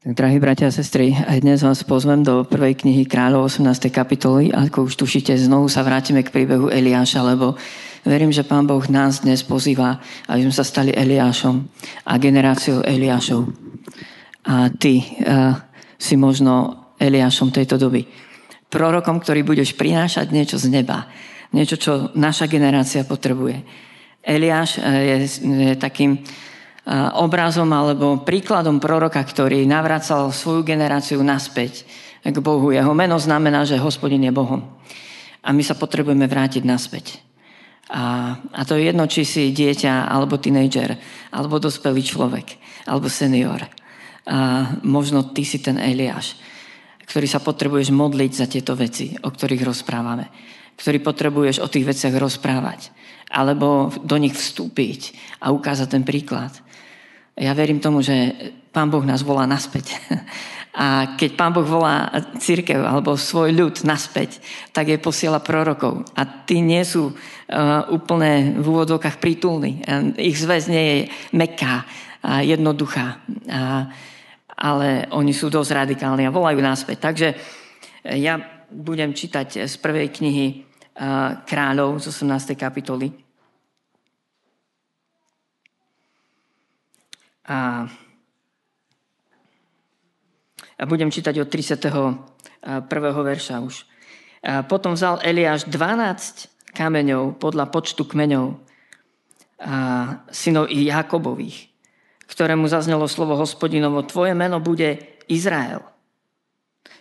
Tak, drahí bratia a sestry, aj dnes vás pozvem do prvej knihy kráľov 18. kapitoly. Ako už tušíte, znovu sa vrátime k príbehu Eliáša, lebo verím, že Pán Boh nás dnes pozýva, aby sme sa stali Eliášom a generáciou Eliášov. A ty uh, si možno Eliášom tejto doby. Prorokom, ktorý budeš prinášať niečo z neba. Niečo, čo naša generácia potrebuje. Eliáš je, je takým obrazom alebo príkladom proroka, ktorý navracal svoju generáciu naspäť k Bohu. Jeho meno znamená, že hospodin je Bohom. A my sa potrebujeme vrátiť naspäť. A, a to je jedno, či si dieťa, alebo tínejdžer, alebo dospelý človek, alebo senior. A možno ty si ten Eliáš, ktorý sa potrebuješ modliť za tieto veci, o ktorých rozprávame. Ktorý potrebuješ o tých veciach rozprávať. Alebo do nich vstúpiť a ukázať ten príklad. Ja verím tomu, že Pán Boh nás volá naspäť. A keď Pán Boh volá církev alebo svoj ľud naspäť, tak je posiela prorokov. A tí nie sú uh, úplne v úvodokách prítulní. Ich zväz nie je meká a jednoduchá. A, ale oni sú dosť radikálni a volajú naspäť. Takže ja budem čítať z prvej knihy Kráľov z 18. kapitoly. A, a budem čítať od 31. verša už. A potom vzal Eliáš 12 kameňov podľa počtu kmeňov a synov i Jakobových, ktorému zaznelo slovo hospodinovo, tvoje meno bude Izrael.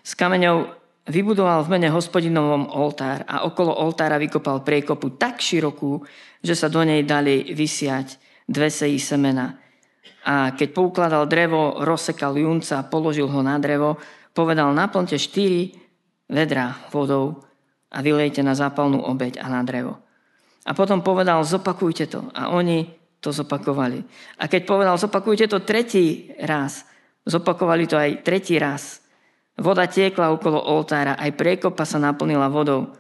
S kameňou vybudoval v mene hospodinovom oltár a okolo oltára vykopal priekopu tak širokú, že sa do nej dali vysiať dve sejí semena a keď poukladal drevo, rozsekal junca, položil ho na drevo, povedal, naplňte štyri vedra vodou a vylejte na zápalnú obeď a na drevo. A potom povedal, zopakujte to. A oni to zopakovali. A keď povedal, zopakujte to tretí raz, zopakovali to aj tretí raz. Voda tiekla okolo oltára, aj priekopa sa naplnila vodou.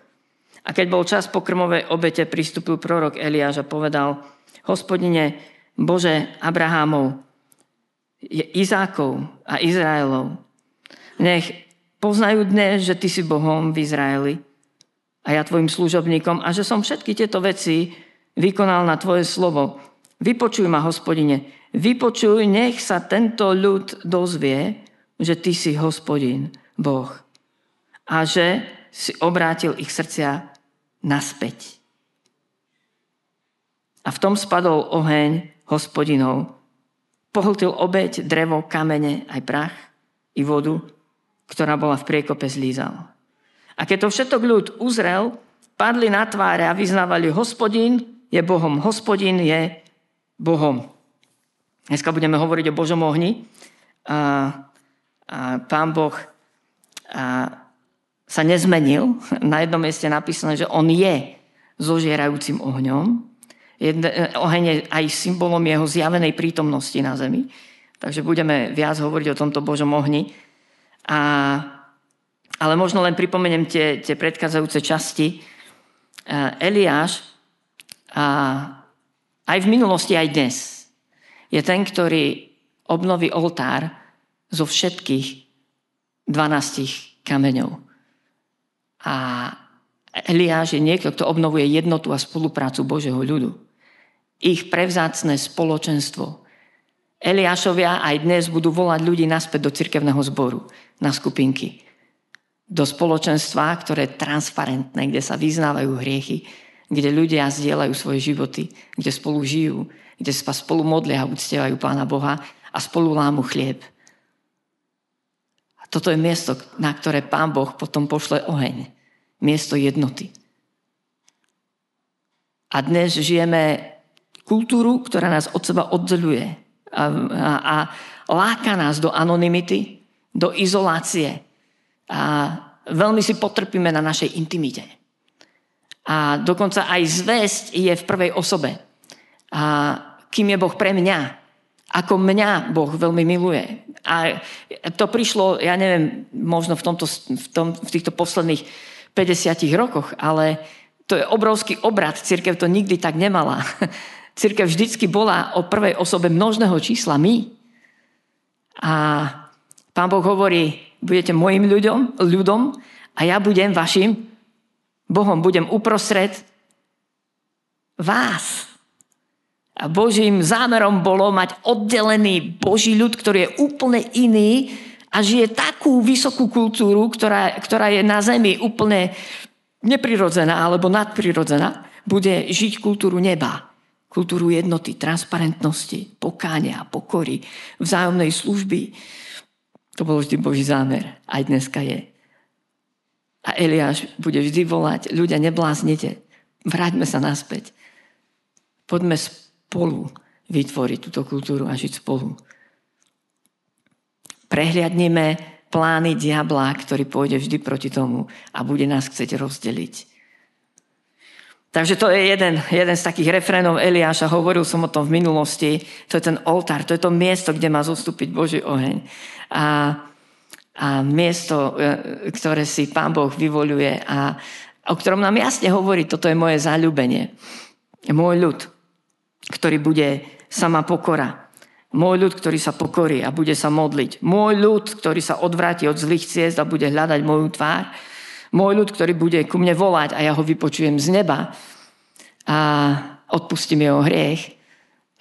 A keď bol čas pokrmovej obete, pristúpil prorok Eliáš a povedal, hospodine, Bože Abrahámov, Izákov a Izraelov, nech poznajú dnes, že Ty si Bohom v Izraeli a ja Tvojim služobníkom a že som všetky tieto veci vykonal na Tvoje slovo. Vypočuj ma, hospodine, vypočuj, nech sa tento ľud dozvie, že Ty si hospodin, Boh a že si obrátil ich srdcia naspäť. A v tom spadol oheň hospodinov. Pohltil obeď, drevo, kamene, aj prach i vodu, ktorá bola v priekope zlízal. A keď to všetok ľud uzrel, padli na tváre a vyznávali, hospodin je Bohom, hospodin je Bohom. Dneska budeme hovoriť o Božom ohni. A, a pán Boh a, sa nezmenil. Na jednom mieste napísané, že on je zožierajúcim ohňom. Jedne, oheň je aj symbolom jeho zjavenej prítomnosti na zemi. Takže budeme viac hovoriť o tomto Božom ohni. A, ale možno len pripomeniem tie, tie predchádzajúce časti. Eliáš a aj v minulosti, aj dnes je ten, ktorý obnoví oltár zo všetkých 12 kameňov. A Eliáš je niekto, kto obnovuje jednotu a spoluprácu Božieho ľudu ich prevzácne spoločenstvo. Eliášovia aj dnes budú volať ľudí naspäť do cirkevného zboru, na skupinky. Do spoločenstva, ktoré je transparentné, kde sa vyznávajú hriechy, kde ľudia zdieľajú svoje životy, kde spolu žijú, kde sa spolu modlia a uctievajú Pána Boha a spolu lámu chlieb. A toto je miesto, na ktoré Pán Boh potom pošle oheň. Miesto jednoty. A dnes žijeme kultúru, ktorá nás od seba oddeľuje a, a, a láka nás do anonymity, do izolácie. A veľmi si potrpíme na našej intimite. A dokonca aj zväzť je v prvej osobe. A kým je Boh pre mňa, ako mňa Boh veľmi miluje. A to prišlo, ja neviem, možno v, tomto, v, tom, v týchto posledných 50 rokoch, ale to je obrovský obrad. Církev to nikdy tak nemala. Církev vždycky bola o prvej osobe množného čísla my. A Pán Boh hovorí, budete môjim ľuďom, ľudom a ja budem vašim Bohom. Budem uprostred vás. A Božím zámerom bolo mať oddelený Boží ľud, ktorý je úplne iný a žije takú vysokú kultúru, ktorá, ktorá je na zemi úplne neprirodzená alebo nadprirodzená. Bude žiť kultúru neba, kultúru jednoty, transparentnosti, pokáňa, pokory, vzájomnej služby. To bol vždy Boží zámer. Aj dneska je. A Eliáš bude vždy volať, ľudia, nebláznite, vráťme sa naspäť. Poďme spolu vytvoriť túto kultúru a žiť spolu. Prehliadnime plány diabla, ktorý pôjde vždy proti tomu a bude nás chcieť rozdeliť. Takže to je jeden, jeden z takých refrénov Eliáša, hovoril som o tom v minulosti, to je ten oltár, to je to miesto, kde má zostúpiť Boží oheň. A, a miesto, e, ktoré si Pán Boh vyvoluje a o ktorom nám jasne hovorí, toto je moje záľubenie. Môj ľud, ktorý bude sama pokora. Môj ľud, ktorý sa pokorí a bude sa modliť. Môj ľud, ktorý sa odvráti od zlých ciest a bude hľadať moju tvár. Môj ľud, ktorý bude ku mne volať a ja ho vypočujem z neba a odpustím jeho hriech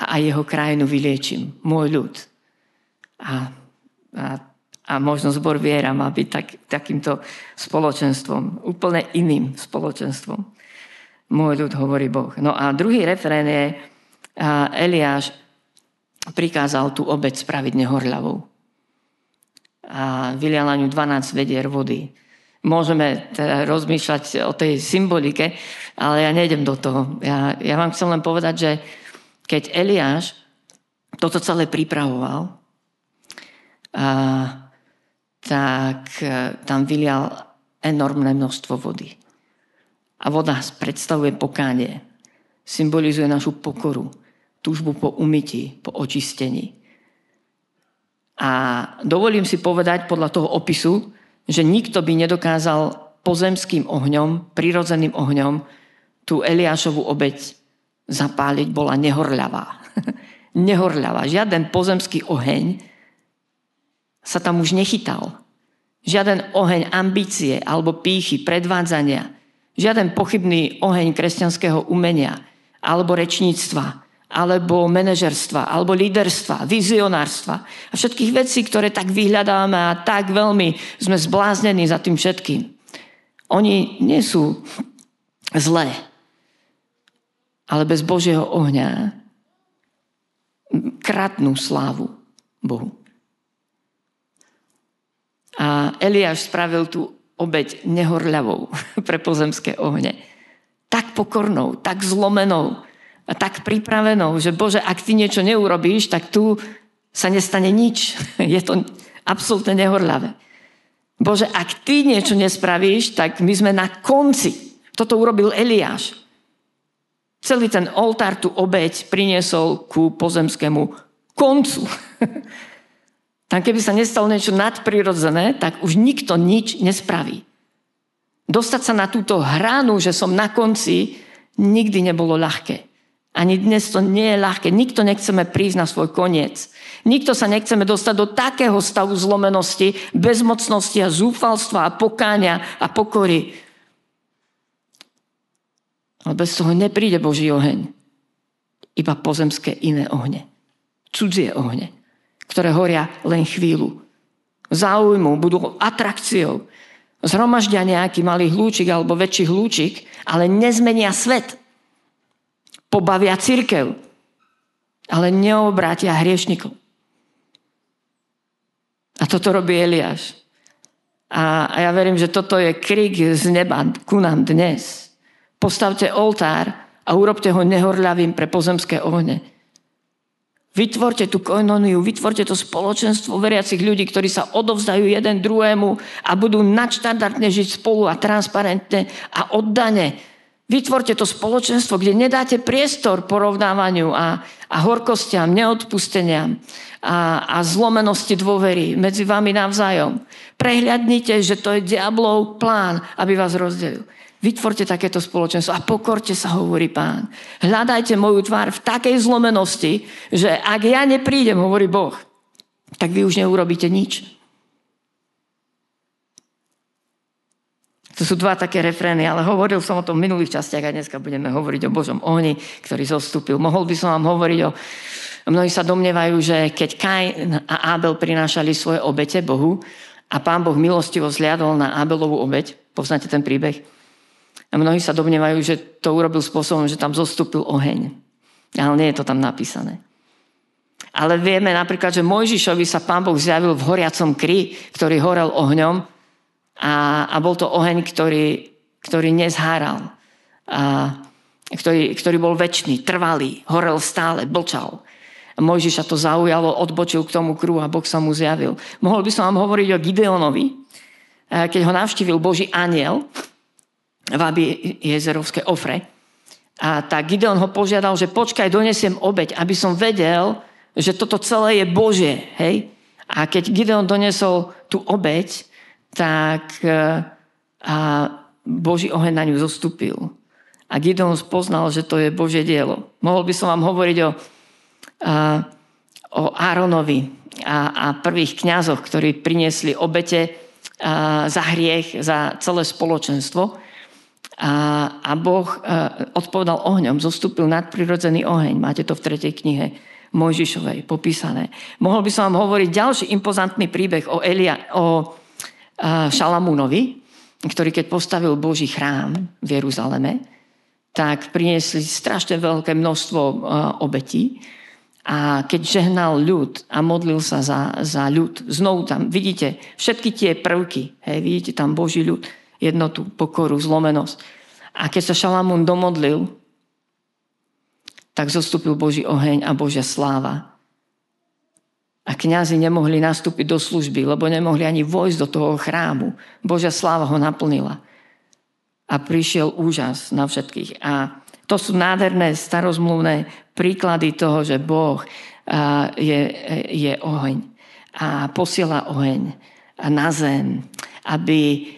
a aj jeho krajinu vyliečím. Môj ľud. A, a, a možno zbor viera má byť tak, takýmto spoločenstvom, úplne iným spoločenstvom. Môj ľud, hovorí Boh. No a druhý referén je, a Eliáš prikázal tú obec spraviť nehorľavou. A vylial na ňu 12 vedier vody. Môžeme teda rozmýšľať o tej symbolike, ale ja nejdem do toho. Ja, ja vám chcem len povedať, že keď Eliáš toto celé pripravoval, a, tak e, tam vylial enormné množstvo vody. A voda predstavuje pokánie. Symbolizuje našu pokoru túžbu po umytí, po očistení. A dovolím si povedať podľa toho opisu, že nikto by nedokázal pozemským ohňom, prirodzeným ohňom, tú Eliášovú obeď zapáliť, bola nehorľavá. nehorľavá. Žiaden pozemský oheň sa tam už nechytal. Žiaden oheň ambície alebo pýchy, predvádzania. Žiaden pochybný oheň kresťanského umenia alebo rečníctva alebo manažerstva, alebo líderstva, vizionárstva a všetkých vecí, ktoré tak vyhľadáme a tak veľmi sme zbláznení za tým všetkým. Oni nie sú zlé, ale bez Božieho ohňa kratnú slávu Bohu. A Eliáš spravil tú obeď nehorľavou pre pozemské ohne. Tak pokornou, tak zlomenou, tak pripravenou, že Bože, ak ty niečo neurobíš, tak tu sa nestane nič. Je to absolútne nehorľavé. Bože, ak ty niečo nespravíš, tak my sme na konci. Toto urobil Eliáš. Celý ten oltár, tú obeď priniesol ku pozemskému koncu. Tam keby sa nestalo niečo nadprirodzené, tak už nikto nič nespraví. Dostať sa na túto hranu, že som na konci, nikdy nebolo ľahké. Ani dnes to nie je ľahké. Nikto nechceme prísť na svoj koniec. Nikto sa nechceme dostať do takého stavu zlomenosti, bezmocnosti a zúfalstva a pokáňa a pokory. Ale bez toho nepríde Boží oheň. Iba pozemské iné ohne. Cudzie ohne, ktoré horia len chvíľu. Záujmu, budú atrakciou. Zhromaždia nejaký malý hlúčik alebo väčší hlúčik, ale nezmenia svet pobavia církev, ale neobrátia hriešnikov. A toto robí Eliáš. A, ja verím, že toto je krik z neba ku nám dnes. Postavte oltár a urobte ho nehorľavým pre pozemské ohne. Vytvorte tú koinoniu, vytvorte to spoločenstvo veriacich ľudí, ktorí sa odovzdajú jeden druhému a budú nadštandardne žiť spolu a transparentne a oddane Vytvorte to spoločenstvo, kde nedáte priestor porovnávaniu a, a horkostiam, neodpusteniam a, a zlomenosti dôvery medzi vami navzájom. Prehľadnite, že to je diablov plán, aby vás rozdelil. Vytvorte takéto spoločenstvo a pokorte sa, hovorí pán. Hľadajte moju tvár v takej zlomenosti, že ak ja neprídem, hovorí Boh, tak vy už neurobíte nič. To sú dva také refrény, ale hovoril som o tom v minulých častiach a dneska budeme hovoriť o Božom ohni, ktorý zostúpil. Mohol by som vám hovoriť o... Mnohí sa domnievajú, že keď Kain a Abel prinášali svoje obete Bohu a pán Boh milostivo zliadol na Abelovú obeť, poznáte ten príbeh? A mnohí sa domnievajú, že to urobil spôsobom, že tam zostúpil oheň. Ale nie je to tam napísané. Ale vieme napríklad, že Mojžišovi sa pán Boh zjavil v horiacom kry, ktorý horel ohňom a, a bol to oheň, ktorý, ktorý nezháral. A, ktorý, ktorý bol väčší, trvalý, horel stále, blčal. Mojžiša to zaujalo, odbočil k tomu kruhu a Boh sa mu zjavil. Mohol by som vám hovoriť o Gideonovi, keď ho navštívil Boží aniel v Abi jezerovské ofre. A tak Gideon ho požiadal, že počkaj, donesiem obeď, aby som vedel, že toto celé je Božie. Hej? A keď Gideon donesol tú obeď, tak e, a Boží oheň na ňu zostúpil. A Gideon spoznal, že to je Božie dielo. Mohol by som vám hovoriť o, a, o Áronovi a, a prvých kňazoch, ktorí priniesli obete a, za hriech, za celé spoločenstvo. A, a Boh a, odpovedal ohňom, zostúpil nadprirodzený oheň. Máte to v tretej knihe Mojžišovej popísané. Mohol by som vám hovoriť ďalší impozantný príbeh o, Elia, o Šalamúnovi, ktorý keď postavil Boží chrám v Jeruzaleme, tak priniesli strašne veľké množstvo obetí. A keď žehnal ľud a modlil sa za, za ľud, znovu tam vidíte všetky tie prvky, hej, vidíte tam Boží ľud, jednotu, pokoru, zlomenosť. A keď sa Šalamún domodlil, tak zostúpil Boží oheň a Božia sláva. A kňazi nemohli nastúpiť do služby, lebo nemohli ani vojsť do toho chrámu. Božia sláva ho naplnila. A prišiel úžas na všetkých. A to sú nádherné starozmluvné príklady toho, že Boh je, je oheň a posiela oheň na zem, aby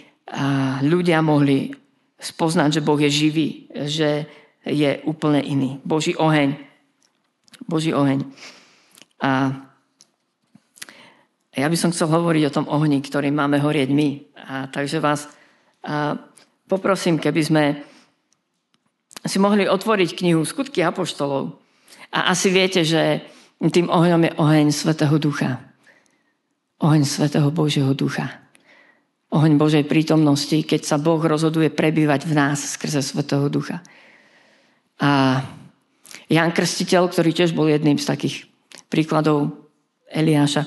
ľudia mohli spoznať, že Boh je živý, že je úplne iný. Boží oheň. Boží oheň. A ja by som chcel hovoriť o tom ohni, ktorý máme horieť my. A takže vás a poprosím, keby sme si mohli otvoriť knihu Skutky Apoštolov. A asi viete, že tým ohňom je oheň Svetého Ducha. Oheň Svetého Božieho Ducha. Oheň Božej prítomnosti, keď sa Boh rozhoduje prebývať v nás skrze Svetého Ducha. A Jan Krstiteľ, ktorý tiež bol jedným z takých príkladov Eliáša,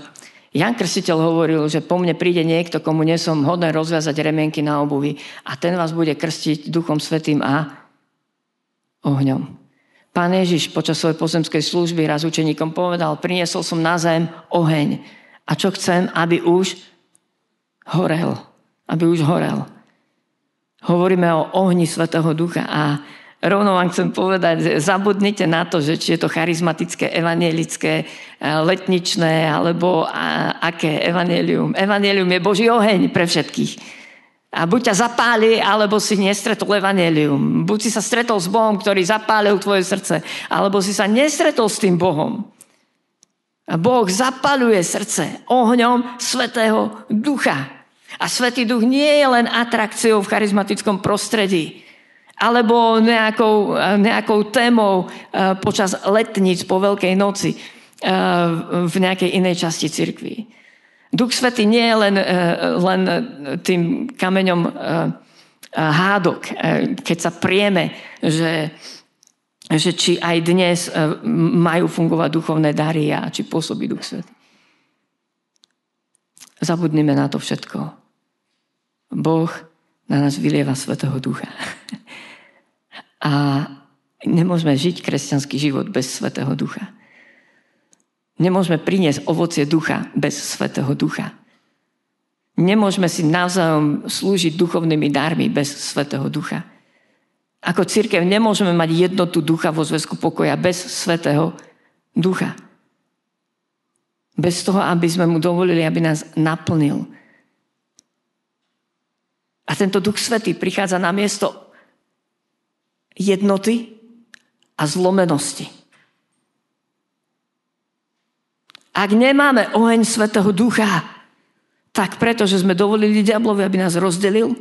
Jan Krstiteľ hovoril, že po mne príde niekto, komu nesom hodné rozviazať remienky na obuvi a ten vás bude krstiť Duchom Svetým a ohňom. Pán Ježiš počas svojej pozemskej služby raz učeníkom povedal, priniesol som na zem oheň. A čo chcem? Aby už horel. Aby už horel. Hovoríme o ohni Svetého Ducha a rovno vám chcem povedať, zabudnite na to, že či je to charizmatické, evanielické, eh, letničné, alebo aké evanelium. Evanelium je Boží oheň pre všetkých. A buď ťa zapáli, alebo si nestretol evanelium. Buď si sa stretol s Bohom, ktorý zapálil tvoje srdce, alebo si sa nestretol s tým Bohom. A Boh zapaluje srdce ohňom Svetého Ducha. A Svetý Duch nie je len atrakciou v charizmatickom prostredí alebo nejakou, nejakou témou eh, počas letníc po Veľkej noci eh, v nejakej inej časti cirkvi. Duch Svetý nie je len, eh, len tým kameňom hádok, keď sa prieme, že, že či aj dnes majú fungovať duchovné dary a či pôsobí Duch Svetý. Zabudnime na to všetko. Boh na nás vylieva Svetého Ducha. A nemôžeme žiť kresťanský život bez Svetého Ducha. Nemôžeme priniesť ovocie ducha bez Svetého Ducha. Nemôžeme si navzájom slúžiť duchovnými darmi bez Svetého Ducha. Ako církev nemôžeme mať jednotu ducha vo zväzku pokoja bez Svetého Ducha. Bez toho, aby sme mu dovolili, aby nás naplnil. A tento Duch Svetý prichádza na miesto jednoty a zlomenosti. Ak nemáme oheň Svetého Ducha, tak preto, že sme dovolili diablovi, aby nás rozdelil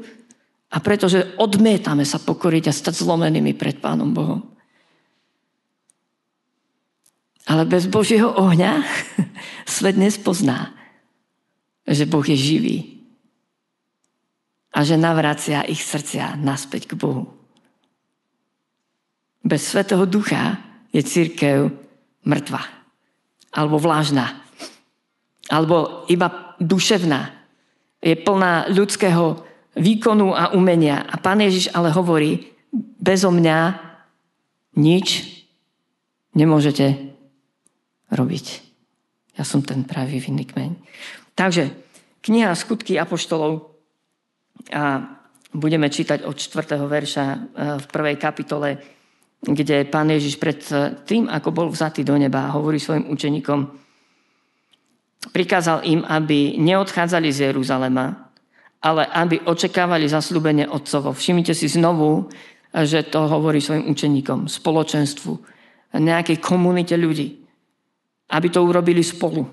A pretože odmietame sa pokoriť a stať zlomenými pred Pánom Bohom. Ale bez Božieho ohňa svet nespozná, že Boh je živý a že navracia ich srdcia naspäť k Bohu. Bez Svetého Ducha je církev mŕtva alebo vlážna alebo iba duševná. Je plná ľudského výkonu a umenia. A pán Ježiš ale hovorí, bezo mňa nič nemôžete robiť. Ja som ten pravý vinný kmeň. Takže kniha Skutky Apoštolov a budeme čítať od 4. verša e, v prvej kapitole, kde pán Ježiš pred tým, ako bol vzatý do neba, hovorí svojim učeníkom, prikázal im, aby neodchádzali z Jeruzalema, ale aby očakávali zaslúbenie Otcovo. Všimnite si znovu, že to hovorí svojim učeníkom, spoločenstvu, nejakej komunite ľudí. Aby to urobili spolu.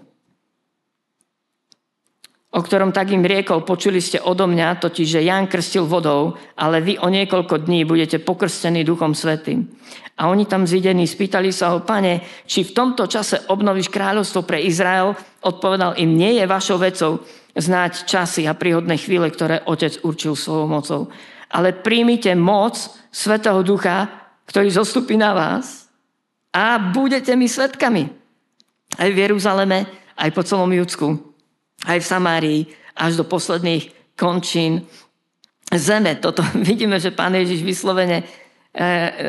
O ktorom tak im riekol, počuli ste odo mňa, totiž, že Jan krstil vodou, ale vy o niekoľko dní budete pokrstení Duchom Svetým. A oni tam zidení spýtali sa ho, pane, či v tomto čase obnovíš kráľovstvo pre Izrael? Odpovedal im, nie je vašou vecou, znáť časy a príhodné chvíle, ktoré Otec určil svojou mocou. Ale príjmite moc Svetého Ducha, ktorý zostupí na vás a budete mi svetkami. Aj v Jeruzaleme, aj po celom Judsku, aj v Samárii, až do posledných končín zeme. Toto vidíme, že Pán Ježiš vyslovene e,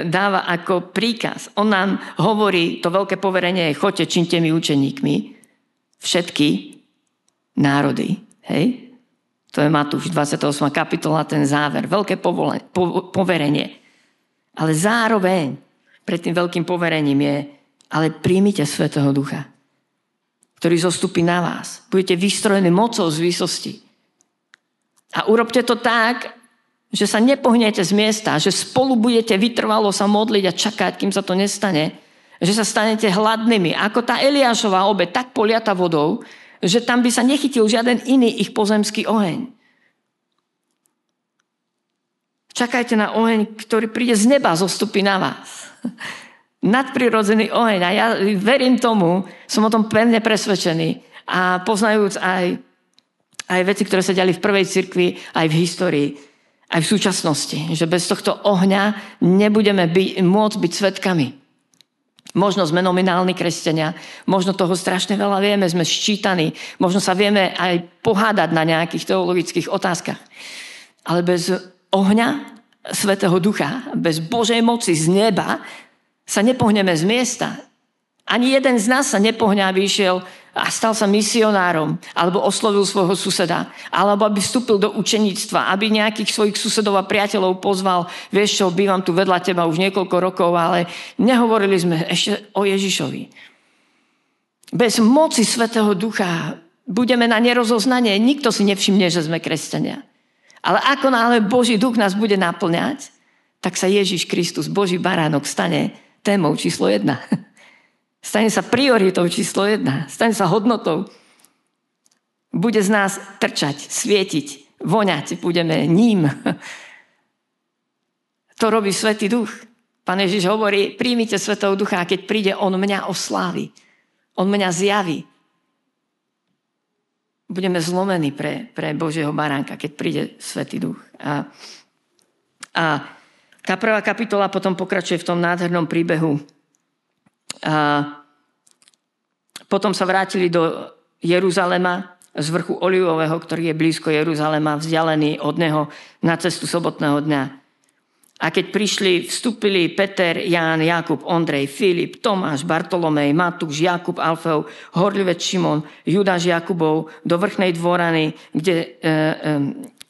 dáva ako príkaz. On nám hovorí, to veľké poverenie je, choďte, činte mi učeníkmi všetky národy. Hej? To je Matúš 28. kapitola, ten záver. Veľké povole, po, poverenie. Ale zároveň pred tým veľkým poverením je, ale príjmite Svetého Ducha, ktorý zostupí na vás. Budete vystrojení mocou z výsosti. A urobte to tak, že sa nepohnete z miesta, že spolu budete vytrvalo sa modliť a čakať, kým sa to nestane, že sa stanete hladnými. Ako tá Eliášová obe, tak poliata vodou, že tam by sa nechytil žiaden iný ich pozemský oheň. Čakajte na oheň, ktorý príde z neba, zostupí na vás. Nadprirodzený oheň. A ja verím tomu, som o tom pevne presvedčený. A poznajúc aj, aj veci, ktoré sa diali v prvej cirkvi, aj v histórii, aj v súčasnosti. Že bez tohto ohňa nebudeme by, môcť byť svetkami. Možno sme nominálni kresťania, možno toho strašne veľa vieme, sme ščítaní, možno sa vieme aj pohádať na nejakých teologických otázkach. Ale bez ohňa Svetého Ducha, bez Božej moci z neba sa nepohneme z miesta. Ani jeden z nás sa nepohňa, aby išiel a stal sa misionárom, alebo oslovil svojho suseda, alebo aby vstúpil do učeníctva, aby nejakých svojich susedov a priateľov pozval, vieš čo, bývam tu vedľa teba už niekoľko rokov, ale nehovorili sme ešte o Ježišovi. Bez moci Svetého Ducha budeme na nerozoznanie, nikto si nevšimne, že sme kresťania. Ale ako náhle Boží duch nás bude naplňať, tak sa Ježiš Kristus, Boží baránok, stane témou číslo jedna. Stane sa prioritou číslo jedna. Stane sa hodnotou. Bude z nás trčať, svietiť, voňať. Budeme ním. To robí Svetý Duch. Pán Ježiš hovorí, príjmite Svetého Ducha a keď príde, On mňa oslávi. On mňa zjaví. Budeme zlomení pre, pre Božieho baránka, keď príde Svetý Duch. A, a tá prvá kapitola potom pokračuje v tom nádhernom príbehu a potom sa vrátili do Jeruzalema z vrchu Olivového, ktorý je blízko Jeruzalema, vzdialený od neho na cestu sobotného dňa. A keď prišli, vstúpili Peter, Ján, Jakub, Ondrej, Filip, Tomáš, Bartolomej, Matúš, Jakub, Alfeov, Horlivec Šimon, Judáš Jakubov do vrchnej dvorany, kde e, e,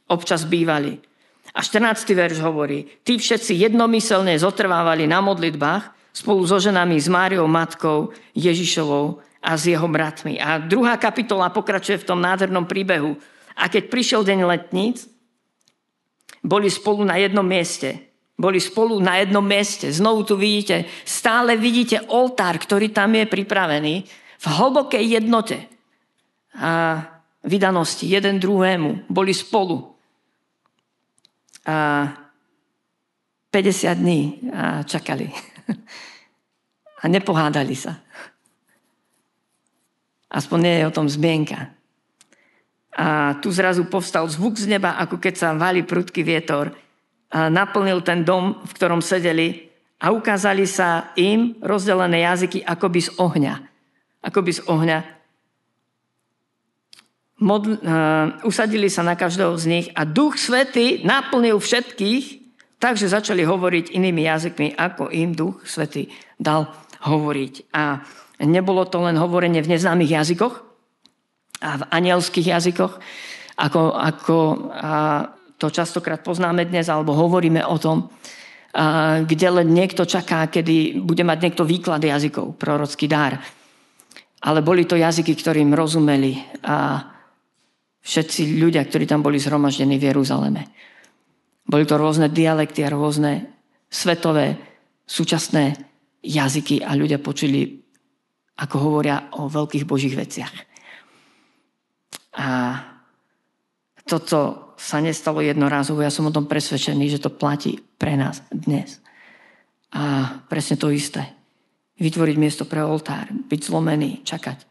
občas bývali. A 14. verš hovorí, tí všetci jednomyselne zotrvávali na modlitbách spolu so ženami, s Máriou matkou Ježišovou a s jeho bratmi. A druhá kapitola pokračuje v tom nádhernom príbehu. A keď prišiel deň letníc, boli spolu na jednom mieste. Boli spolu na jednom mieste. Znovu tu vidíte, stále vidíte oltár, ktorý tam je pripravený v hlbokej jednote a vydanosti jeden druhému. Boli spolu. 50 dní čakali. A nepohádali sa. Aspoň nie je o tom zmienka. A tu zrazu povstal zvuk z neba, ako keď sa valí prudký vietor. A naplnil ten dom, v ktorom sedeli a ukázali sa im rozdelené jazyky akoby z ohňa. Akoby z ohňa. Modl, uh, usadili sa na každého z nich a Duch Svety naplnil všetkých, takže začali hovoriť inými jazykmi, ako im Duch Svety dal hovoriť. A nebolo to len hovorenie v neznámych jazykoch a v anielských jazykoch, ako, ako a to častokrát poznáme dnes, alebo hovoríme o tom, a, kde len niekto čaká, kedy bude mať niekto výklad jazykov, prorocký dár. Ale boli to jazyky, ktorým rozumeli a všetci ľudia, ktorí tam boli zhromaždení v Jeruzaleme. Boli to rôzne dialekty a rôzne svetové, súčasné jazyky a ľudia počuli, ako hovoria o veľkých božích veciach. A toto sa nestalo jednorázovo. Ja som o tom presvedčený, že to platí pre nás dnes. A presne to isté. Vytvoriť miesto pre oltár, byť zlomený, čakať.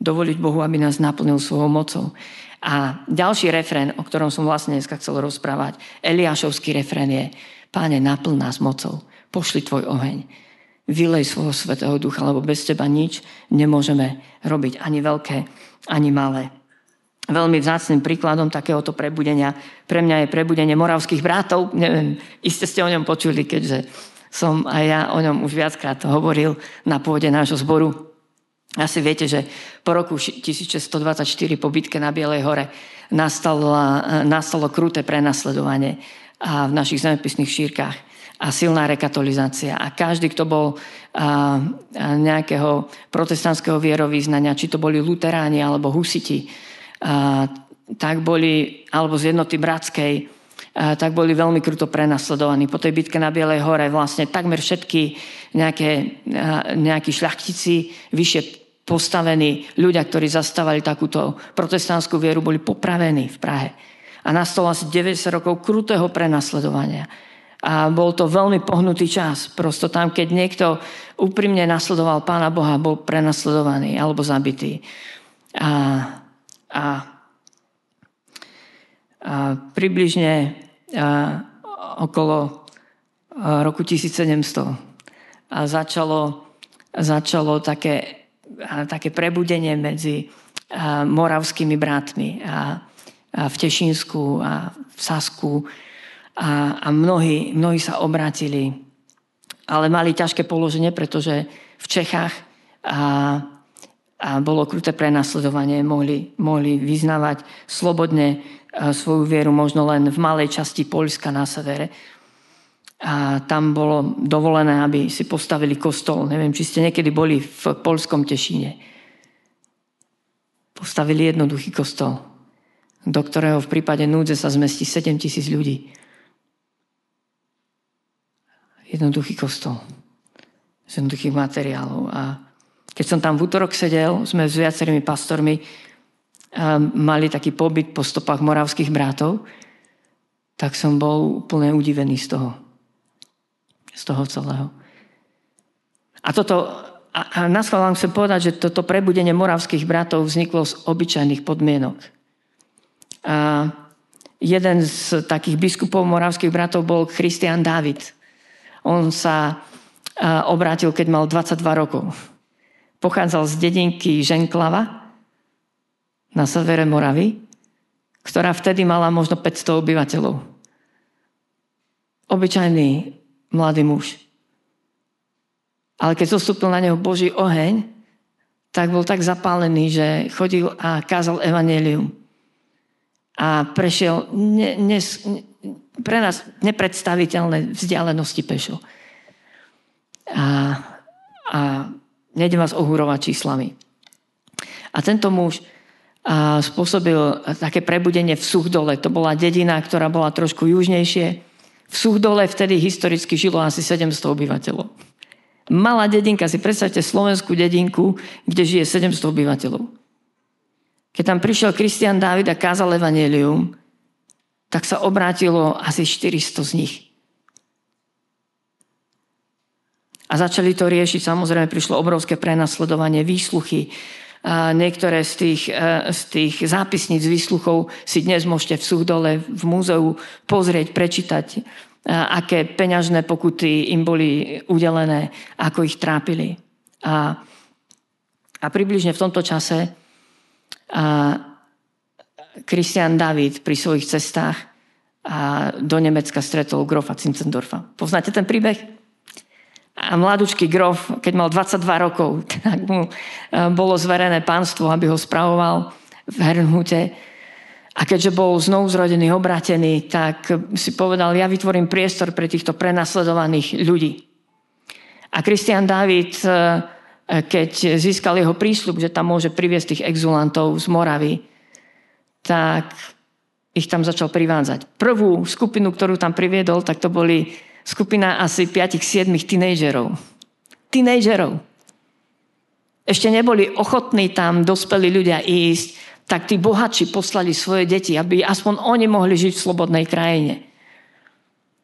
Dovoliť Bohu, aby nás naplnil svojou mocou. A ďalší refrén, o ktorom som vlastne dneska chcel rozprávať, Eliášovský refrén je Páne, naplň nás mocou, pošli tvoj oheň vylej svojho svetého ducha, lebo bez teba nič nemôžeme robiť, ani veľké, ani malé. Veľmi vzácným príkladom takéhoto prebudenia pre mňa je prebudenie moravských brátov. Neviem, iste ste o ňom počuli, keďže som aj ja o ňom už viackrát hovoril na pôde nášho zboru. Asi viete, že po roku 1624 po bitke na Bielej hore nastalo, nastalo kruté prenasledovanie a v našich zemepisných šírkach a silná rekatolizácia. A každý, kto bol a, a nejakého protestantského vierovýznania, či to boli luteráni alebo husiti, a, tak boli, alebo z jednoty bratskej, tak boli veľmi kruto prenasledovaní. Po tej bitke na Bielej hore vlastne takmer všetky nejaké, nejakí šľachtici, vyššie postavení ľudia, ktorí zastávali takúto protestantskú vieru, boli popravení v Prahe. A nastalo asi 90 rokov krutého prenasledovania. A bol to veľmi pohnutý čas. Prosto tam, keď niekto úprimne nasledoval Pána Boha, bol prenasledovaný alebo zabitý. A, a, a približne okolo roku 1700 a začalo, začalo také, také prebudenie medzi moravskými bratmi a, a v Tešinsku a v Sasku. A, a mnohí, mnohí sa obrátili, ale mali ťažké položenie, pretože v Čechách a, a bolo kruté prenasledovanie, mohli, mohli vyznávať slobodne svoju vieru možno len v malej časti Polska na severe. A tam bolo dovolené, aby si postavili kostol. Neviem, či ste niekedy boli v polskom Tešíne. Postavili jednoduchý kostol, do ktorého v prípade núdze sa zmestí 7 tisíc ľudí jednoduchý kostol. Z jednoduchých materiálov. A keď som tam v útorok sedel, sme s viacerými pastormi mali taký pobyt po stopách moravských brátov, tak som bol úplne udivený z toho. Z toho celého. A toto, a, a na vám chcem povedať, že toto prebudenie moravských bratov vzniklo z obyčajných podmienok. A jeden z takých biskupov moravských bratov bol Christian David. On sa obrátil, keď mal 22 rokov. Pochádzal z dedinky Ženklava na severe Moravy, ktorá vtedy mala možno 500 obyvateľov. Obyčajný mladý muž. Ale keď zostúpil na neho Boží oheň, tak bol tak zapálený, že chodil a kázal evanelium. A prešiel ne, ne, pre nás nepredstaviteľné vzdialenosti pešo. A, a nejdem vás ohúrovať číslami. A tento muž a spôsobil také prebudenie v Suchdole. To bola dedina, ktorá bola trošku južnejšie. V Suchdole vtedy historicky žilo asi 700 obyvateľov. Malá dedinka, si predstavte slovenskú dedinku, kde žije 700 obyvateľov. Keď tam prišiel Kristian Dávid a kázal evanelium, tak sa obrátilo asi 400 z nich. A začali to riešiť, samozrejme prišlo obrovské prenasledovanie, výsluchy. A niektoré z tých, e, z tých zápisníc výsluchov si dnes môžete v Suchdole v múzeu pozrieť, prečítať, aké peňažné pokuty im boli udelené, ako ich trápili. A, a približne v tomto čase Kristian David pri svojich cestách a do Nemecka stretol grofa Zinzendorfa. Poznáte ten príbeh? A mladúčky grof, keď mal 22 rokov, tak mu e, bolo zverené pánstvo, aby ho spravoval v Hernhute. A keďže bol znovu zrodený, obratený, tak si povedal, ja vytvorím priestor pre týchto prenasledovaných ľudí. A Kristian David, e, keď získal jeho prísľub, že tam môže priviesť tých exulantov z Moravy, tak ich tam začal privádzať. Prvú skupinu, ktorú tam priviedol, tak to boli skupina asi 5-7 tínejdžerov. Tínejdžerov. Ešte neboli ochotní tam dospelí ľudia ísť, tak tí bohatší poslali svoje deti, aby aspoň oni mohli žiť v slobodnej krajine.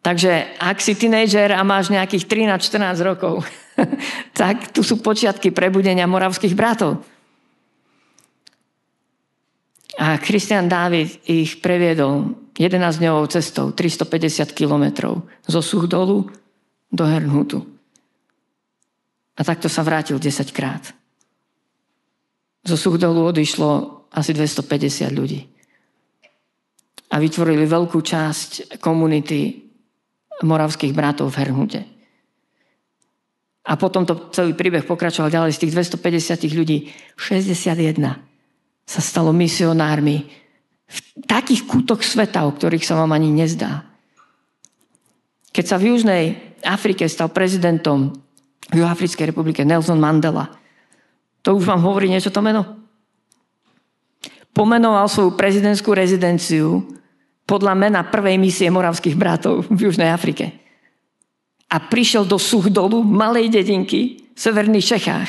Takže ak si tínejdžer a máš nejakých 13-14 rokov, tak tu sú počiatky prebudenia moravských bratov. A Christian Dávid ich previedol 11-dňovou cestou, 350 kilometrov zo Suchdolu do Hernhutu. A takto sa vrátil 10 krát. Zo Suchdolu odišlo asi 250 ľudí. A vytvorili veľkú časť komunity moravských bratov v Hernhute. A potom to celý príbeh pokračoval ďalej z tých 250 ľudí. 61 sa stalo misionármi v takých kútoch sveta, o ktorých sa vám ani nezdá. Keď sa v Južnej Afrike stal prezidentom v Juhoafrickej republike Nelson Mandela, to už vám hovorí niečo to meno? Pomenoval svoju prezidentskú rezidenciu podľa mena prvej misie moravských bratov v Južnej Afrike. A prišiel do Suchdolu, malej dedinky, v severných Čechách,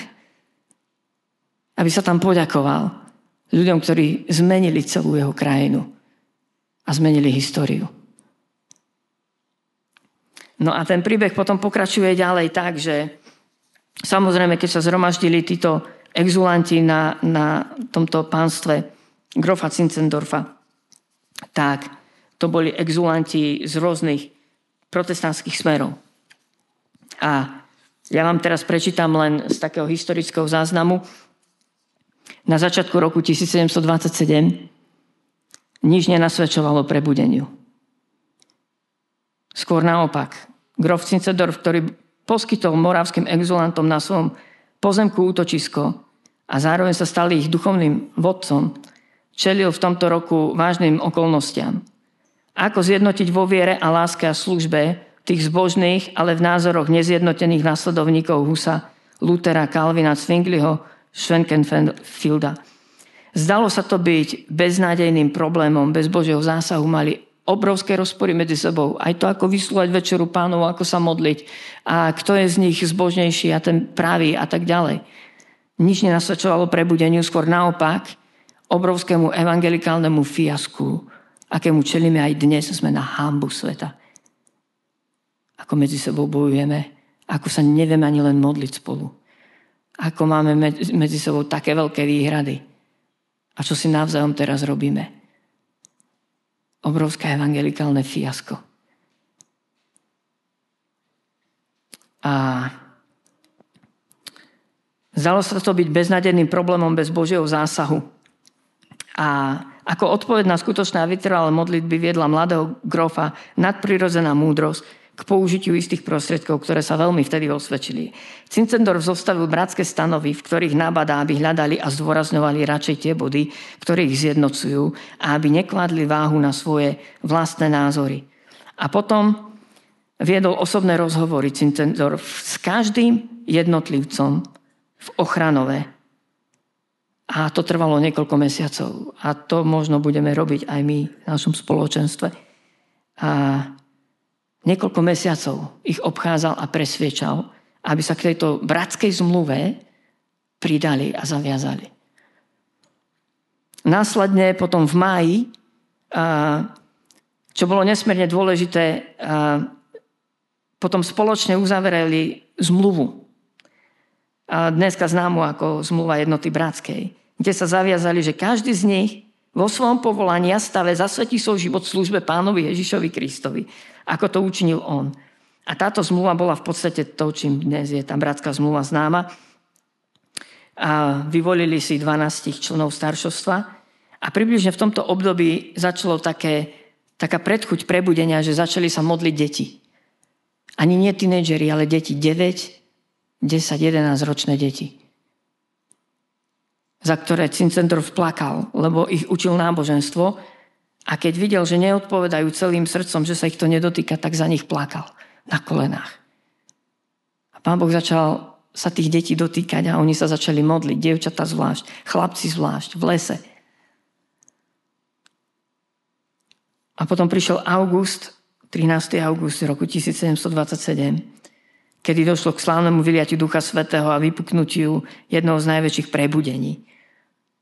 aby sa tam poďakoval ľuďom, ktorí zmenili celú jeho krajinu a zmenili históriu. No a ten príbeh potom pokračuje ďalej tak, že samozrejme, keď sa zhromaždili títo exulanti na, na tomto pánstve Grofa Zinzendorfa, tak to boli exulanti z rôznych protestantských smerov. A ja vám teraz prečítam len z takého historického záznamu, na začiatku roku 1727 nič nenasvedčovalo prebudeniu. Skôr naopak, grof Cincedorf, ktorý poskytol moravským exulantom na svojom pozemku útočisko a zároveň sa stal ich duchovným vodcom, čelil v tomto roku vážnym okolnostiam. Ako zjednotiť vo viere a láske a službe tých zbožných, ale v názoroch nezjednotených následovníkov Husa, Lutera, Kalvina, Zwingliho, Schwenkenfelda. Zdalo sa to byť beznádejným problémom, bez Božieho zásahu mali obrovské rozpory medzi sebou. Aj to, ako vyslúvať večeru pánov, ako sa modliť a kto je z nich zbožnejší a ten pravý a tak ďalej. Nič nenasvedčovalo prebudeniu, skôr naopak obrovskému evangelikálnemu fiasku, akému čelíme aj dnes, sme na hambu sveta. Ako medzi sebou bojujeme, ako sa nevieme ani len modliť spolu ako máme medzi sebou také veľké výhrady. A čo si navzájom teraz robíme? Obrovské evangelikálne fiasko. A zdalo sa to byť beznadenným problémom bez Božieho zásahu. A ako odpoveď na skutočné a vytrvalé modlitby viedla mladého grofa nadprirodzená múdrosť, k použitiu istých prostriedkov, ktoré sa veľmi vtedy osvedčili. Cincendorf zostavil bratské stanovy, v ktorých nabadá, aby hľadali a zdôrazňovali radšej tie body, ktoré ich zjednocujú a aby nekladli váhu na svoje vlastné názory. A potom viedol osobné rozhovory Cincendorf s každým jednotlivcom v ochranové. A to trvalo niekoľko mesiacov. A to možno budeme robiť aj my v našom spoločenstve. A niekoľko mesiacov ich obchádzal a presviečal, aby sa k tejto bratskej zmluve pridali a zaviazali. Následne potom v máji čo bolo nesmierne dôležité, potom spoločne uzavreli zmluvu. Dneska známu ako zmluva jednoty bratskej, kde sa zaviazali, že každý z nich vo svojom povolaní a stave zasvetí svoj život službe pánovi Ježišovi Kristovi, ako to učinil on. A táto zmluva bola v podstate to, čím dnes je tá bratská zmluva známa. A vyvolili si 12 členov staršovstva a približne v tomto období začalo také, taká predchuť prebudenia, že začali sa modliť deti. Ani nie tínejdžeri, ale deti 9, 10, 11 ročné deti za ktoré Cincendorf plakal, lebo ich učil náboženstvo a keď videl, že neodpovedajú celým srdcom, že sa ich to nedotýka, tak za nich plakal na kolenách. A pán Boh začal sa tých detí dotýkať a oni sa začali modliť, dievčata zvlášť, chlapci zvlášť, v lese. A potom prišiel august, 13. august roku 1727, kedy došlo k slávnemu vyliatiu Ducha Svetého a vypuknutiu jednoho z najväčších prebudení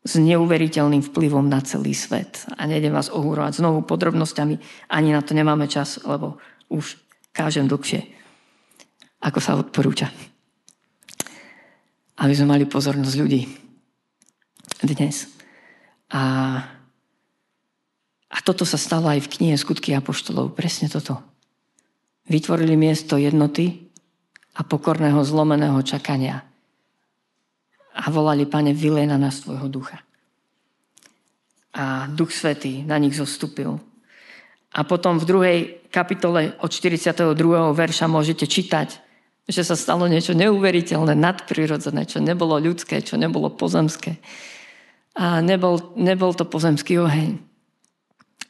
s neuveriteľným vplyvom na celý svet. A nejdem vás ohúrovať znovu podrobnosťami, ani na to nemáme čas, lebo už kážem dlhšie, ako sa odporúča. Aby sme mali pozornosť ľudí dnes. A, a toto sa stalo aj v knihe Skutky Apoštolov. Presne toto. Vytvorili miesto jednoty a pokorného zlomeného čakania a volali, Pane, vylej na nás tvojho ducha. A Duch Svetý na nich zostúpil. A potom v druhej kapitole od 42. verša môžete čítať, že sa stalo niečo neuveriteľné, nadprirodzené, čo nebolo ľudské, čo nebolo pozemské. A nebol, nebol to pozemský oheň.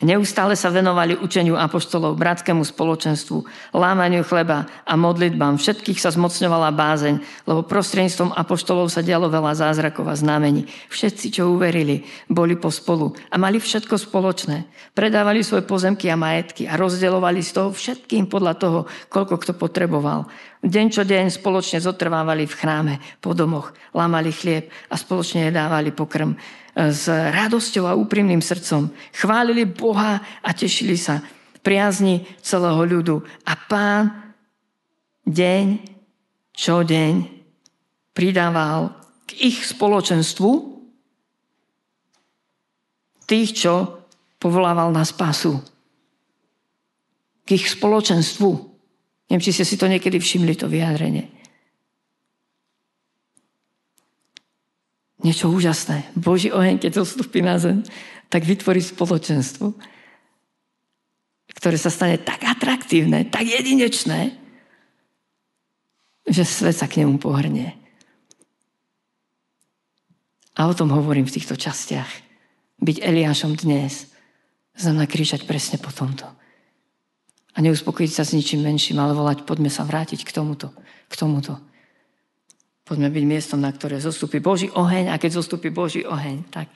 Neustále sa venovali učeniu apoštolov, bratskému spoločenstvu, lámaniu chleba a modlitbám. Všetkých sa zmocňovala bázeň, lebo prostredníctvom apoštolov sa dialo veľa zázrakov a znamení. Všetci, čo uverili, boli pospolu a mali všetko spoločné. Predávali svoje pozemky a majetky a rozdeľovali z toho všetkým podľa toho, koľko kto potreboval. Deň čo deň spoločne zotrvávali v chráme, po domoch, lámali chlieb a spoločne jedávali pokrm s radosťou a úprimným srdcom. Chválili Boha a tešili sa priazni celého ľudu. A pán deň čo deň pridával k ich spoločenstvu tých, čo povolával na spasu. K ich spoločenstvu. Neviem, či ste si to niekedy všimli, to vyjadrenie. Niečo úžasné. Boží oheň, keď zostupí na zem, tak vytvorí spoločenstvo, ktoré sa stane tak atraktívne, tak jedinečné, že svet sa k nemu pohrnie. A o tom hovorím v týchto častiach. Byť Eliášom dnes znamená kričať presne po tomto. A neuspokojiť sa s ničím menším, ale volať, poďme sa vrátiť k tomuto, k tomuto. Poďme byť miestom, na ktoré zostupí Boží oheň a keď zostupí Boží oheň, tak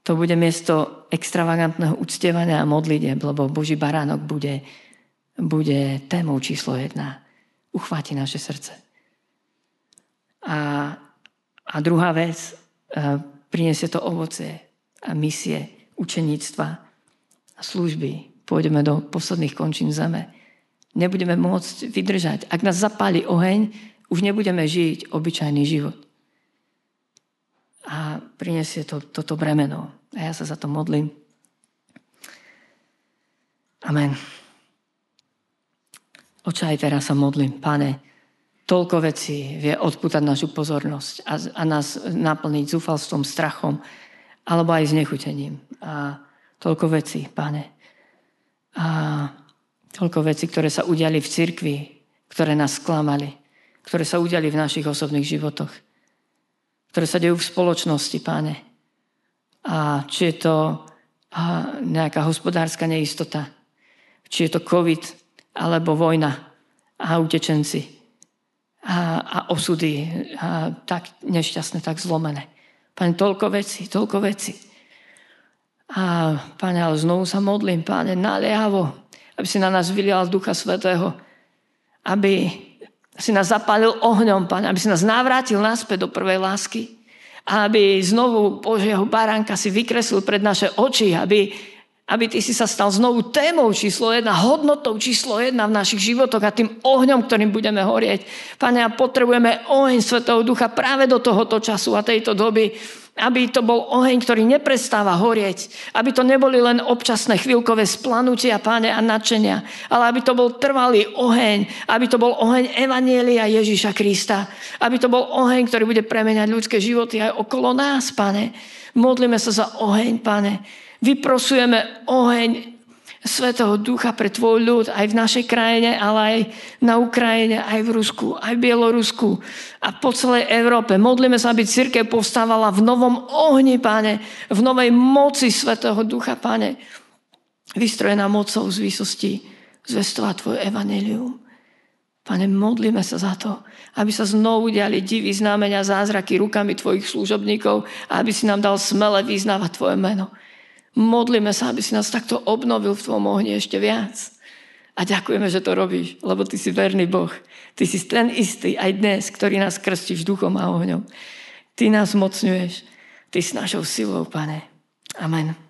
to bude miesto extravagantného uctievania a modlitieb, lebo Boží baránok bude, bude témou číslo jedna. Uchváti naše srdce. A, a druhá vec, e, priniesie to ovoce a misie, učeníctva a služby. Pôjdeme do posledných končín zeme. Nebudeme môcť vydržať. Ak nás zapáli oheň, už nebudeme žiť obyčajný život. A prinesie to, toto bremeno. A ja sa za to modlím. Amen. Oče, aj teraz sa modlím. Pane, toľko vecí vie odputať našu pozornosť a, a nás naplniť zúfalstvom, strachom alebo aj znechutením. A toľko vecí, pane. A toľko vecí, ktoré sa udiali v cirkvi, ktoré nás sklamali ktoré sa udiali v našich osobných životoch, ktoré sa dejú v spoločnosti, páne. A či je to nejaká hospodárska neistota, či je to COVID, alebo vojna a utečenci a, a osudy a tak nešťastné, tak zlomené. Pane, toľko veci, toľko veci. A Pane, ale znovu sa modlím, Pane, naliehavo, aby si na nás vylial Ducha Svetého, aby si nás zapálil ohňom, Pane, aby si nás navrátil naspäť do prvej lásky. Aby znovu Božieho baránka si vykreslil pred naše oči, aby, aby ty si sa stal znovu témou číslo jedna, hodnotou číslo jedna v našich životoch a tým ohňom, ktorým budeme horieť. Pane, a potrebujeme oheň Svetého Ducha práve do tohoto času a tejto doby, aby to bol oheň, ktorý neprestáva horieť. Aby to neboli len občasné chvíľkové splanutia, páne, a nadšenia, ale aby to bol trvalý oheň, aby to bol oheň Evanielia Ježíša Krista, aby to bol oheň, ktorý bude premeniať ľudské životy aj okolo nás, pane. Modlíme sa za oheň, pane. Vyprosujeme oheň Svetého Ducha pre tvoj ľud aj v našej krajine, ale aj na Ukrajine, aj v Rusku, aj v Bielorusku a po celej Európe. Modlíme sa, aby církev povstávala v novom ohni, páne, v novej moci Svetého Ducha, páne. Vystrojená mocou z výsosti zvestovať tvoj evanelium. Pane, modlíme sa za to, aby sa znovu diali divy, znamenia, zázraky rukami tvojich služobníkov a aby si nám dal smele vyznávať tvoje meno. Modlíme sa, aby si nás takto obnovil v tvojom ohni ešte viac. A ďakujeme, že to robíš, lebo ty si verný Boh. Ty si ten istý aj dnes, ktorý nás krstíš duchom a ohňom. Ty nás mocňuješ. Ty s našou silou, pane. Amen.